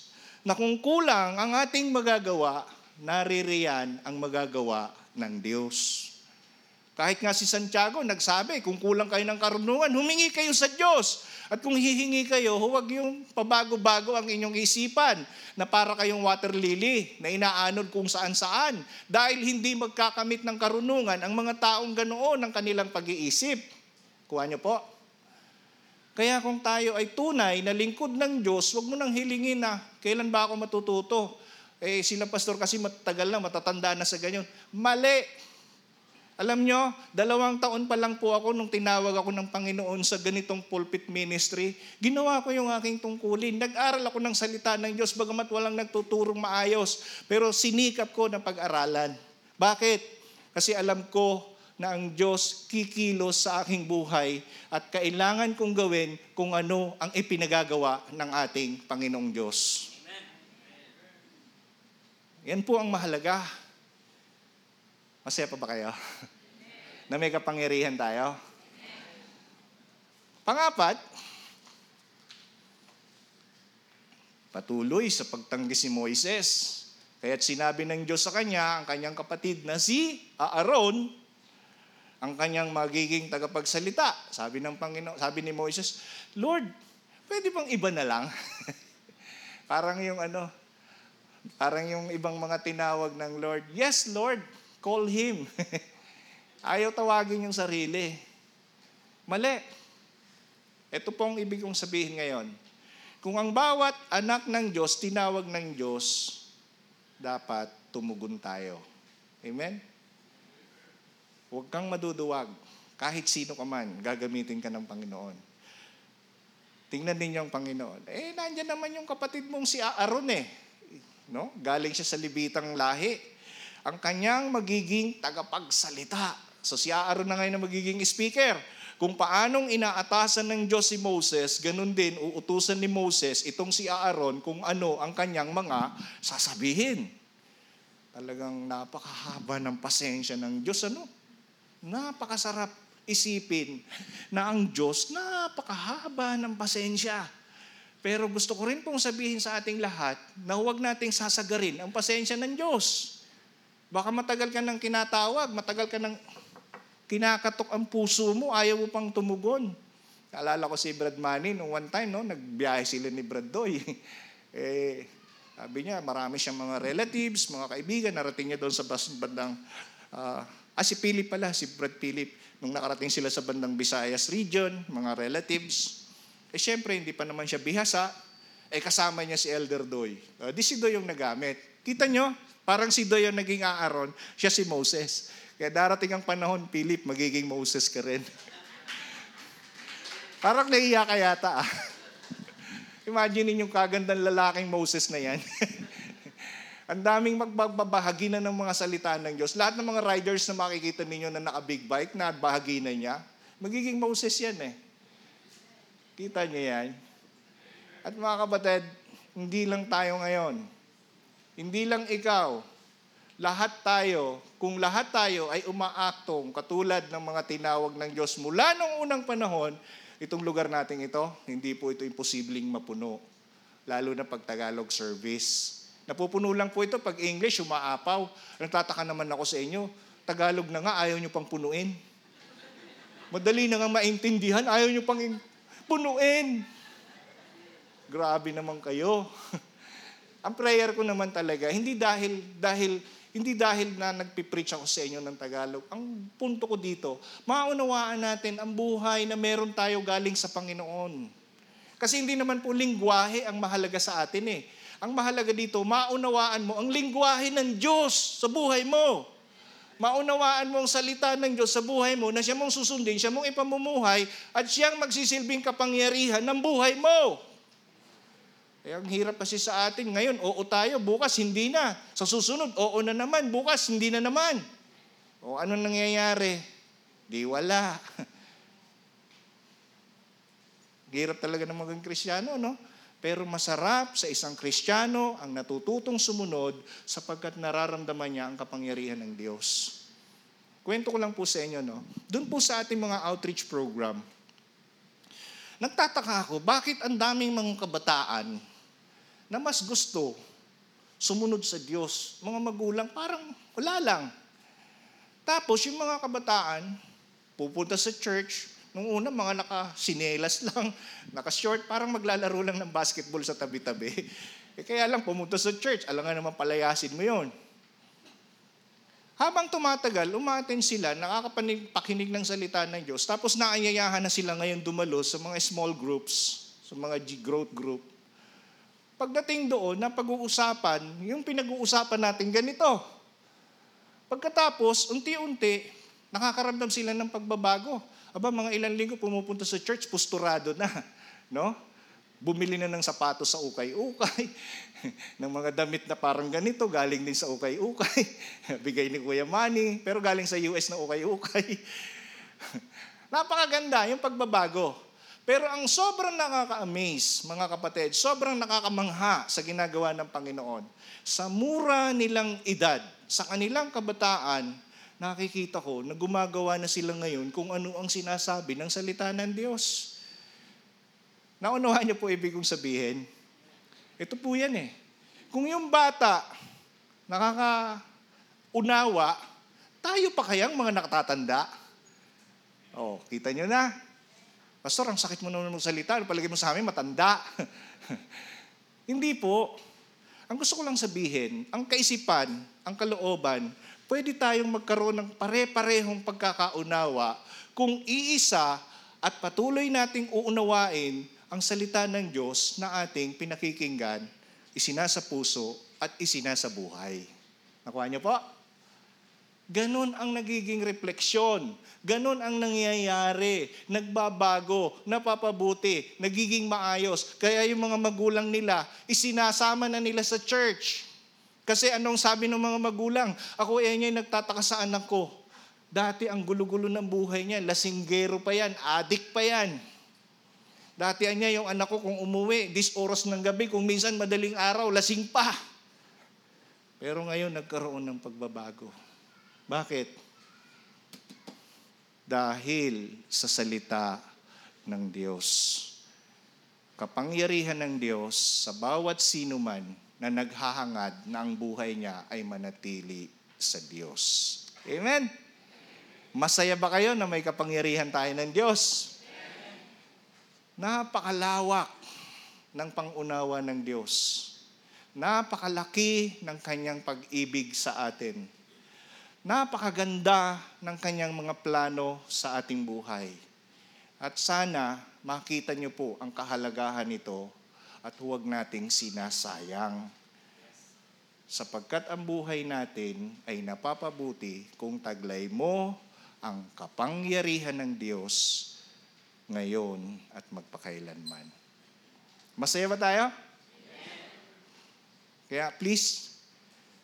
na kung kulang ang ating magagawa, naririyan ang magagawa ng Diyos. Kahit nga si Santiago nagsabi, kung kulang kayo ng karunungan, humingi kayo sa Diyos. At kung hihingi kayo, huwag yung pabago-bago ang inyong isipan na para kayong water lily na inaanod kung saan-saan. Dahil hindi magkakamit ng karunungan ang mga taong ganoon ng kanilang pag-iisip. Kuha niyo po. Kaya kung tayo ay tunay na lingkod ng Diyos, huwag mo nang hilingin na, kailan ba ako matututo? Eh, sila pastor kasi matagal na, matatanda na sa ganyan. Mali! Alam nyo, dalawang taon pa lang po ako nung tinawag ako ng Panginoon sa ganitong pulpit ministry. Ginawa ko yung aking tungkulin. Nag-aral ako ng salita ng Diyos bagamat walang nagtuturong maayos. Pero sinikap ko na pag-aralan. Bakit? Kasi alam ko na ang Diyos kikilos sa aking buhay at kailangan kong gawin kung ano ang ipinagagawa ng ating Panginoong Diyos. Yan po ang mahalaga. Masaya pa ba kayo? <laughs> na may kapangyarihan tayo? Pangapat, patuloy sa pagtanggi si Moises. Kaya't sinabi ng Diyos sa kanya, ang kanyang kapatid na si Aaron, ang kanyang magiging tagapagsalita. Sabi ng Panginoon, sabi ni Moises, Lord, pwede bang iba na lang? <laughs> parang yung ano, parang yung ibang mga tinawag ng Lord, yes Lord, call him. <laughs> Ayaw tawagin yung sarili. Mali. Ito pong ibig kong sabihin ngayon. Kung ang bawat anak ng Diyos, tinawag ng Diyos, dapat tumugon tayo. Amen? Huwag kang maduduwag. Kahit sino ka man, gagamitin ka ng Panginoon. Tingnan ninyo ang Panginoon. Eh, nandyan naman yung kapatid mong si Aaron eh. No? Galing siya sa libitang lahi. Ang kanyang magiging tagapagsalita. So si Aaron na ngayon na magiging speaker. Kung paanong inaatasan ng Diyos si Moses, ganun din uutusan ni Moses itong si Aaron kung ano ang kanyang mga sasabihin. Talagang napakahaba ng pasensya ng Diyos. Ano? Napakasarap isipin na ang Diyos napakahaba ng pasensya. Pero gusto ko rin pong sabihin sa ating lahat na huwag nating sasagarin ang pasensya ng Diyos. Baka matagal ka nang kinatawag, matagal ka nang kinakatok ang puso mo, ayaw mo pang tumugon. Kaalala ko si Brad Manny nung one time, no, nagbiyahe sila ni Brad Doy. <laughs> eh, sabi niya, marami siyang mga relatives, mga kaibigan, narating niya doon sa bandang, uh, ah, si Philip pala, si Brad Philip, nung nakarating sila sa bandang Visayas region, mga relatives. Eh, syempre, hindi pa naman siya bihasa, eh, kasama niya si Elder Doy. Uh, di si Doy yung nagamit. Kita nyo, parang si yung naging Aaron, siya si Moses. Kaya darating ang panahon, Philip, magiging Moses ka rin. <laughs> Parang naiya ka yata ah. <laughs> Imagine yung kagandang lalaking Moses na yan. <laughs> ang daming magbabahagi na ng mga salita ng Diyos. Lahat ng mga riders na makikita ninyo na naka-big bike na bahagi na niya, magiging Moses yan eh. Kita niyo yan? At mga kabatid, hindi lang tayo ngayon. Hindi lang ikaw, lahat tayo, kung lahat tayo ay umaaktong katulad ng mga tinawag ng Diyos mula nung unang panahon, itong lugar natin ito, hindi po ito imposibleng mapuno. Lalo na pag Tagalog service. Napupuno lang po ito pag English, umaapaw. Nagtataka naman ako sa inyo, Tagalog na nga, ayaw nyo pang punuin. Madali na nga maintindihan, ayaw nyo pang punuin. Grabe naman kayo. <laughs> Ang prayer ko naman talaga, hindi dahil dahil hindi dahil na nagpipreach ako sa inyo ng Tagalog. Ang punto ko dito, maunawaan natin ang buhay na meron tayo galing sa Panginoon. Kasi hindi naman po lingwahe ang mahalaga sa atin eh. Ang mahalaga dito, maunawaan mo ang lingwahe ng Diyos sa buhay mo. Maunawaan mo ang salita ng Diyos sa buhay mo na siya mong susundin, siya mong ipamumuhay at siyang magsisilbing kapangyarihan ng buhay mo. Eh, ang hirap kasi sa atin. Ngayon, oo tayo. Bukas, hindi na. Sa susunod, oo na naman. Bukas, hindi na naman. O ano nangyayari? Di wala. <laughs> hirap talaga ng maging kristyano, no? Pero masarap sa isang kristyano ang natututong sumunod sapagkat nararamdaman niya ang kapangyarihan ng Diyos. Kwento ko lang po sa inyo, no? Doon po sa ating mga outreach program, nagtataka ako, bakit ang daming mga kabataan na mas gusto sumunod sa Diyos. Mga magulang, parang wala lang. Tapos yung mga kabataan, pupunta sa church, nung una mga naka-sinelas <laughs> lang, naka-short, parang maglalaro lang ng basketball sa tabi-tabi. Eh, kaya lang pumunta sa church, alam nga naman palayasin mo yon. Habang tumatagal, umaten sila, nakakapakinig ng salita ng Diyos, tapos naanyayahan na sila ngayon dumalo sa mga small groups, sa mga G-growth group. Pagdating doon, na pag-uusapan, yung pinag-uusapan natin ganito. Pagkatapos, unti-unti, nakakaramdam sila ng pagbabago. Aba, mga ilang linggo pumupunta sa church, posturado na. <laughs> No? Bumili na ng sapatos sa ukay-ukay, <laughs> ng mga damit na parang ganito, galing din sa ukay-ukay. <laughs> Bigay ni Kuya Manny, pero galing sa US na ukay-ukay. Napakaganda yung pagbabago. Pero ang sobrang nakaka-amaze, mga kapatid, sobrang nakakamangha sa ginagawa ng Panginoon, sa mura nilang edad, sa kanilang kabataan, nakikita ko na gumagawa na sila ngayon kung ano ang sinasabi ng salita ng Diyos. Naunawa niyo po ibig kong sabihin? Ito po yan eh. Kung yung bata nakakaunawa, tayo pa kayang mga nakatatanda? Oh, kita niyo na. Pastor, ang sakit mo naman magsalita. Palagay mo sa amin, matanda. <laughs> Hindi po. Ang gusto ko lang sabihin, ang kaisipan, ang kalooban, pwede tayong magkaroon ng pare-parehong pagkakaunawa kung iisa at patuloy nating uunawain ang salita ng Diyos na ating pinakikinggan, isinasa puso at isinasa buhay. Nakuha niyo po? Ganon ang nagiging refleksyon. Ganon ang nangyayari. Nagbabago, napapabuti, nagiging maayos. Kaya yung mga magulang nila, isinasama na nila sa church. Kasi anong sabi ng mga magulang? Ako eh niya nagtataka sa anak ko. Dati ang gulo-gulo ng buhay niya, lasinggero pa yan, adik pa yan. Dati niya yung anak ko kung umuwi, dis oras ng gabi, kung minsan madaling araw, lasing pa. Pero ngayon nagkaroon ng pagbabago. Bakit? Dahil sa salita ng Diyos. Kapangyarihan ng Diyos sa bawat sino man na naghahangad na ang buhay niya ay manatili sa Diyos. Amen? Masaya ba kayo na may kapangyarihan tayo ng Diyos? Napakalawak ng pangunawa ng Diyos. Napakalaki ng kanyang pag-ibig sa atin. Napakaganda ng kanyang mga plano sa ating buhay. At sana makita niyo po ang kahalagahan nito at huwag nating sinasayang. Sapagkat ang buhay natin ay napapabuti kung taglay mo ang kapangyarihan ng Diyos ngayon at magpakailanman. Masaya ba tayo? Kaya please,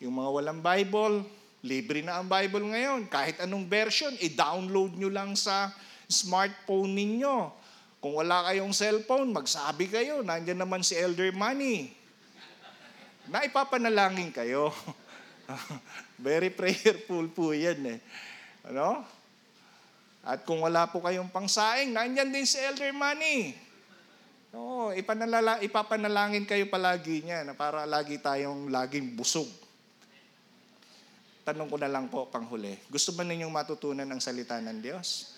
yung mga walang Bible, libre na ang Bible ngayon. Kahit anong version, i-download nyo lang sa smartphone ninyo. Kung wala kayong cellphone, magsabi kayo, nandiyan naman si Elder Money. Na ipapanalangin kayo. <laughs> Very prayerful po yan eh. Ano? At kung wala po kayong pangsaing, nandyan din si Elder Money. Oo, ipanalala, ipapanalangin kayo palagi niya na para lagi tayong laging busog. Tanong ko na lang po panghuli. Gusto ba ninyong matutunan ang salita ng Diyos?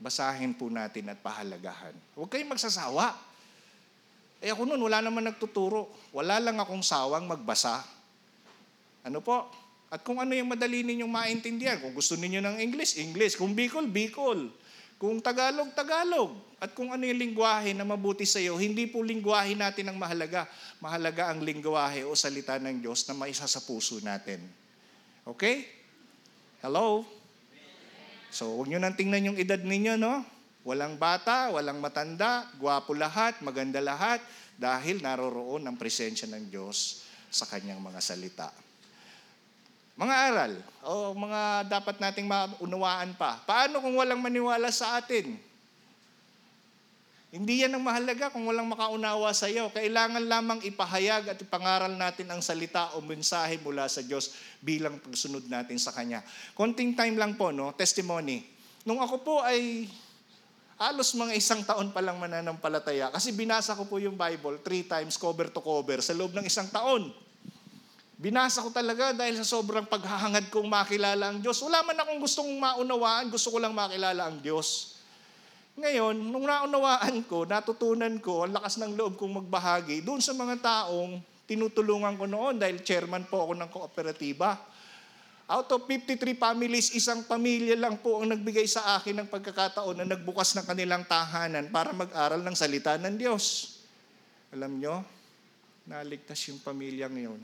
Basahin po natin at pahalagahan. Huwag kayong magsasawa. Eh ako noon, wala naman nagtuturo. Wala lang akong sawang magbasa. Ano po? At kung ano yung madali ninyong maintindihan, kung gusto ninyo ng English, English. Kung Bicol, Bicol. Kung Tagalog, Tagalog. At kung ano yung lingwahe na mabuti sa iyo, hindi po lingwahe natin ang mahalaga. Mahalaga ang lingwahe o salita ng Diyos na maisa sa puso natin. Okay? Hello? So, huwag nyo nang tingnan yung edad ninyo, no? Walang bata, walang matanda, gwapo lahat, maganda lahat, dahil naroroon ang presensya ng Diyos sa kanyang mga salita. Mga aral, o mga dapat nating maunawaan pa. Paano kung walang maniwala sa atin? Hindi yan ang mahalaga kung walang makaunawa sa iyo. Kailangan lamang ipahayag at ipangaral natin ang salita o mensahe mula sa Diyos bilang pagsunod natin sa Kanya. Konting time lang po, no? testimony. Nung ako po ay halos mga isang taon pa lang mananampalataya kasi binasa ko po yung Bible three times cover to cover sa loob ng isang taon. Binasa ko talaga dahil sa sobrang paghahangad kong makilala ang Diyos. Wala man akong gustong maunawaan, gusto ko lang makilala ang Diyos. Ngayon, nung naunawaan ko, natutunan ko, ang lakas ng loob kong magbahagi, doon sa mga taong tinutulungan ko noon dahil chairman po ako ng kooperatiba. Out of 53 families, isang pamilya lang po ang nagbigay sa akin ng pagkakataon na nagbukas ng kanilang tahanan para mag-aral ng salita ng Diyos. Alam nyo, naligtas yung pamilya ngayon.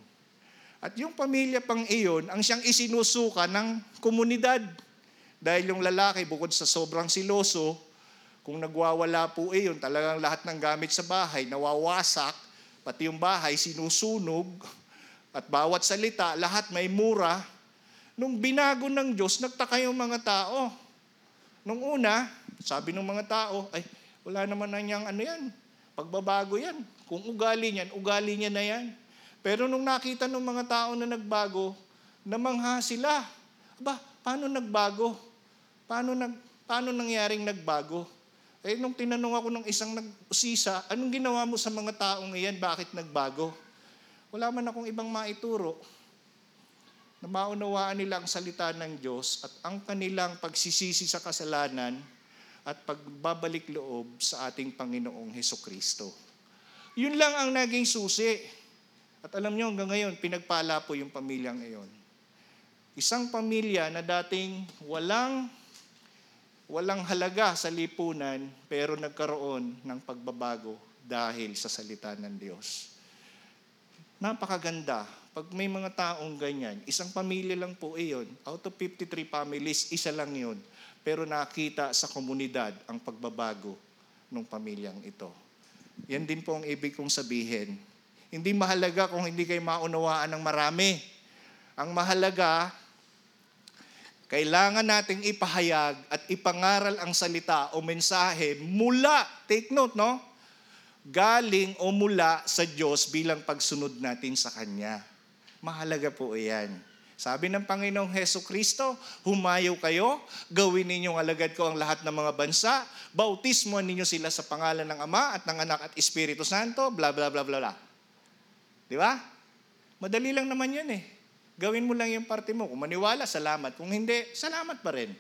At yung pamilya pang iyon, ang siyang isinusuka ng komunidad. Dahil yung lalaki, bukod sa sobrang siloso, kung nagwawala po iyon, talagang lahat ng gamit sa bahay nawawasak, pati yung bahay sinusunog, at bawat salita, lahat may mura. Nung binago ng Diyos, nagtaka yung mga tao. Nung una, sabi ng mga tao, ay, wala naman na niyang ano yan, pagbabago yan. Kung ugali niyan, ugali niya na yan. Pero nung nakita ng mga tao na nagbago, namangha sila. Aba, paano nagbago? Paano, nag, paano nangyaring nagbago? Eh, nung tinanong ako ng isang nag-usisa, anong ginawa mo sa mga taong iyan? Bakit nagbago? Wala man akong ibang maituro na maunawaan nila ang salita ng Diyos at ang kanilang pagsisisi sa kasalanan at pagbabalik loob sa ating Panginoong Heso Kristo. Yun lang ang naging susi. At alam nyo, hanggang ngayon, pinagpala po yung pamilyang iyon. Isang pamilya na dating walang walang halaga sa lipunan, pero nagkaroon ng pagbabago dahil sa salita ng Diyos. Napakaganda. Pag may mga taong ganyan, isang pamilya lang po iyon. Out of 53 families, isa lang yun. Pero nakita sa komunidad ang pagbabago ng pamilyang ito. Yan din po ang ibig kong sabihin hindi mahalaga kung hindi kayo maunawaan ng marami. Ang mahalaga, kailangan nating ipahayag at ipangaral ang salita o mensahe mula, take note, no? Galing o mula sa Diyos bilang pagsunod natin sa Kanya. Mahalaga po iyan. Sabi ng Panginoong Heso Kristo, humayo kayo, gawin ninyong alagad ko ang lahat ng mga bansa, bautismo ninyo sila sa pangalan ng Ama at ng Anak at Espiritu Santo, bla bla bla bla bla. Di ba? Madali lang naman yan eh. Gawin mo lang yung parte mo. Kung maniwala, salamat. Kung hindi, salamat pa rin.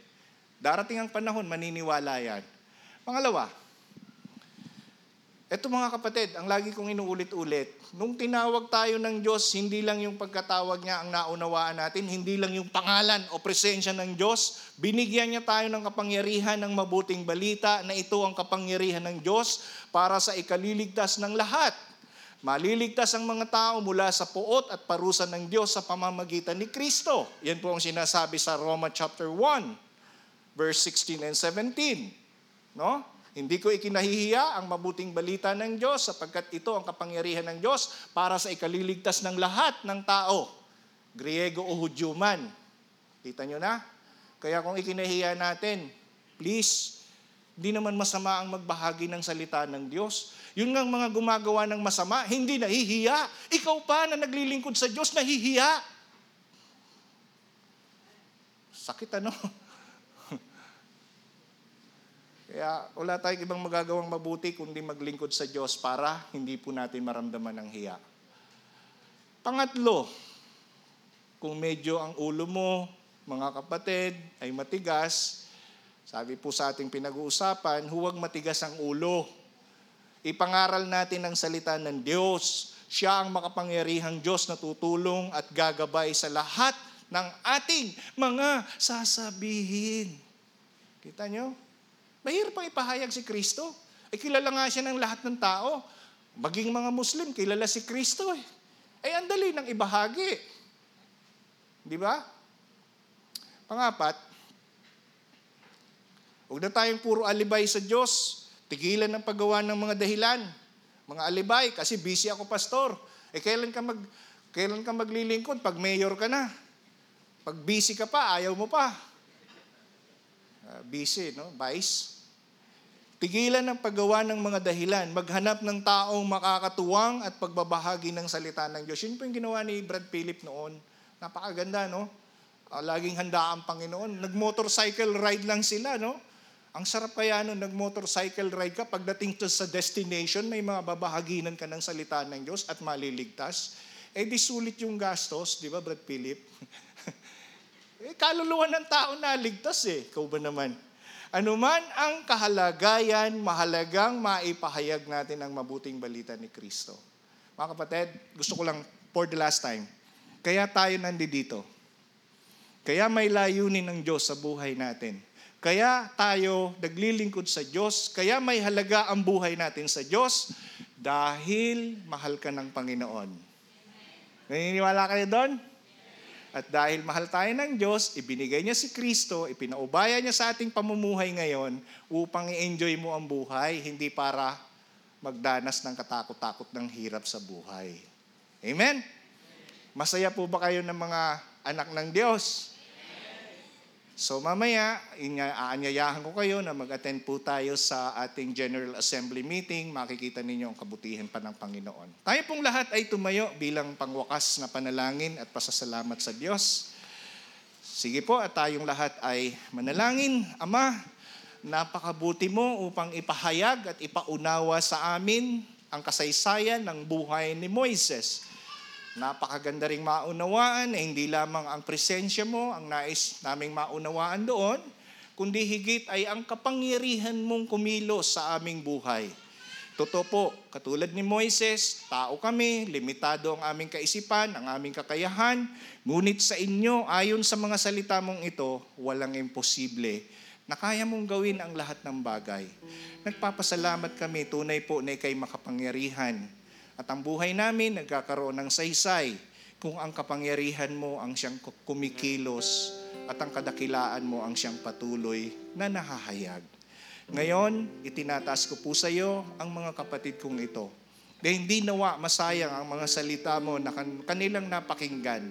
Darating ang panahon, maniniwala yan. Pangalawa, eto mga kapatid, ang lagi kong inuulit-ulit, nung tinawag tayo ng Diyos, hindi lang yung pagkatawag niya ang naunawaan natin, hindi lang yung pangalan o presensya ng Diyos, binigyan niya tayo ng kapangyarihan ng mabuting balita na ito ang kapangyarihan ng Diyos para sa ikaliligtas ng lahat. Maliligtas ang mga tao mula sa puot at parusa ng Diyos sa pamamagitan ni Kristo. Yan po ang sinasabi sa Roma chapter 1, verse 16 and 17. No? Hindi ko ikinahihiya ang mabuting balita ng Diyos sapagkat ito ang kapangyarihan ng Diyos para sa ikaliligtas ng lahat ng tao, Griego o Hudyo man. Kita nyo na? Kaya kung ikinahiya natin, please, hindi naman masama ang magbahagi ng salita ng Diyos. Yung nga mga gumagawa ng masama, hindi nahihiya. Ikaw pa na naglilingkod sa Diyos, nahihiya. Sakit ano? <laughs> Kaya wala tayong ibang magagawang mabuti kundi maglingkod sa Diyos para hindi po natin maramdaman ng hiya. Pangatlo, kung medyo ang ulo mo, mga kapatid, ay matigas, sabi po sa ating pinag-uusapan, huwag matigas ang ulo. Ipangaral natin ang salita ng Diyos. Siya ang makapangyarihang Diyos na tutulong at gagabay sa lahat ng ating mga sasabihin. Kita nyo? Mahirap pang ipahayag si Kristo. Ay kilala nga siya ng lahat ng tao. Maging mga Muslim, kilala si Kristo eh. Ay andali ng ibahagi. Di ba? Pangapat, huwag na tayong puro alibay sa Diyos. Tigilan ng paggawa ng mga dahilan, mga alibay, kasi busy ako pastor. Eh kailan ka mag kailan ka maglilingkod pag mayor ka na? Pag busy ka pa, ayaw mo pa. Uh, busy, no? Vice. Tigilan ng paggawa ng mga dahilan, maghanap ng taong makakatuwang at pagbabahagi ng salita ng Diyos. Yun po yung ginawa ni Brad Philip noon. Napakaganda, no? Uh, laging handa ang Panginoon. Nag-motorcycle ride lang sila, no? Ang sarap kaya nung nag-motorcycle ride ka, pagdating to sa destination, may mga babahaginan ka ng salita ng Diyos at maliligtas. eh di sulit yung gastos, di ba, Brad Philip? <laughs> eh, kaluluwa ng tao na ligtas eh. Ikaw ba naman? Ano man ang kahalagayan, mahalagang maipahayag natin ang mabuting balita ni Kristo. Mga kapatid, gusto ko lang for the last time, kaya tayo nandito. Kaya may layunin ng Diyos sa buhay natin. Kaya tayo naglilingkod sa Diyos. Kaya may halaga ang buhay natin sa Diyos dahil mahal ka ng Panginoon. Naniniwala kayo doon? At dahil mahal tayo ng Diyos, ibinigay niya si Kristo, ipinaubaya niya sa ating pamumuhay ngayon upang i-enjoy mo ang buhay, hindi para magdanas ng katakot-takot ng hirap sa buhay. Amen? Masaya po ba kayo ng mga anak ng Diyos? So mamaya, aanyayahan ko kayo na mag-attend po tayo sa ating General Assembly meeting. Makikita ninyo ang kabutihan pa ng Panginoon. Tayo pong lahat ay tumayo bilang pangwakas na panalangin at pasasalamat sa Diyos. Sige po at tayong lahat ay manalangin. Ama, napakabuti mo upang ipahayag at ipaunawa sa amin ang kasaysayan ng buhay ni Moises Napakaganda ring maunawaan na hindi lamang ang presensya mo ang nais naming maunawaan doon, kundi higit ay ang kapangyarihan mong kumilos sa aming buhay. Totoo po, katulad ni Moises, tao kami, limitado ang aming kaisipan, ang aming kakayahan, ngunit sa inyo, ayon sa mga salita mong ito, walang imposible na kaya mong gawin ang lahat ng bagay. Nagpapasalamat kami, tunay po na ikay makapangyarihan at ang buhay namin nagkakaroon ng saysay kung ang kapangyarihan mo ang siyang kumikilos at ang kadakilaan mo ang siyang patuloy na nahahayag. Ngayon, itinataas ko po sa iyo ang mga kapatid kong ito. Na hindi nawa masayang ang mga salita mo na kanilang napakinggan,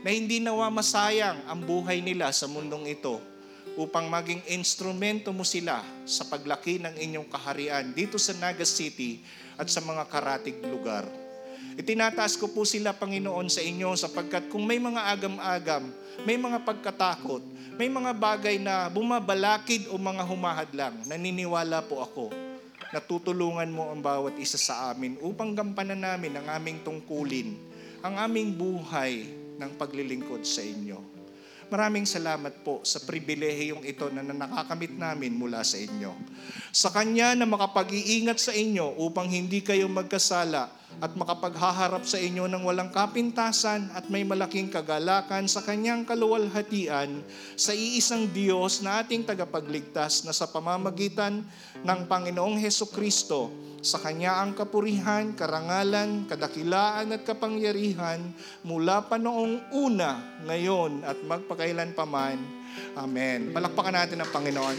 na hindi nawa masayang ang buhay nila sa mundong ito upang maging instrumento mo sila sa paglaki ng inyong kaharian dito sa Naga City at sa mga karatig lugar. Itinataas ko po sila, Panginoon, sa inyo sapagkat kung may mga agam-agam, may mga pagkatakot, may mga bagay na bumabalakid o mga humahadlang, naniniwala po ako na tutulungan mo ang bawat isa sa amin upang gampanan namin ang aming tungkulin, ang aming buhay ng paglilingkod sa inyo. Maraming salamat po sa pribilehiyong ito na nakakamit namin mula sa inyo. Sa Kanya na makapag-iingat sa inyo upang hindi kayo magkasala at makapaghaharap sa inyo ng walang kapintasan at may malaking kagalakan sa kanyang kaluwalhatian sa iisang Diyos na ating tagapagligtas na sa pamamagitan ng Panginoong Heso Kristo sa Kanya ang kapurihan, karangalan, kadakilaan at kapangyarihan mula pa noong una, ngayon at magpakailan paman. Amen. Palakpakan natin ang Panginoon.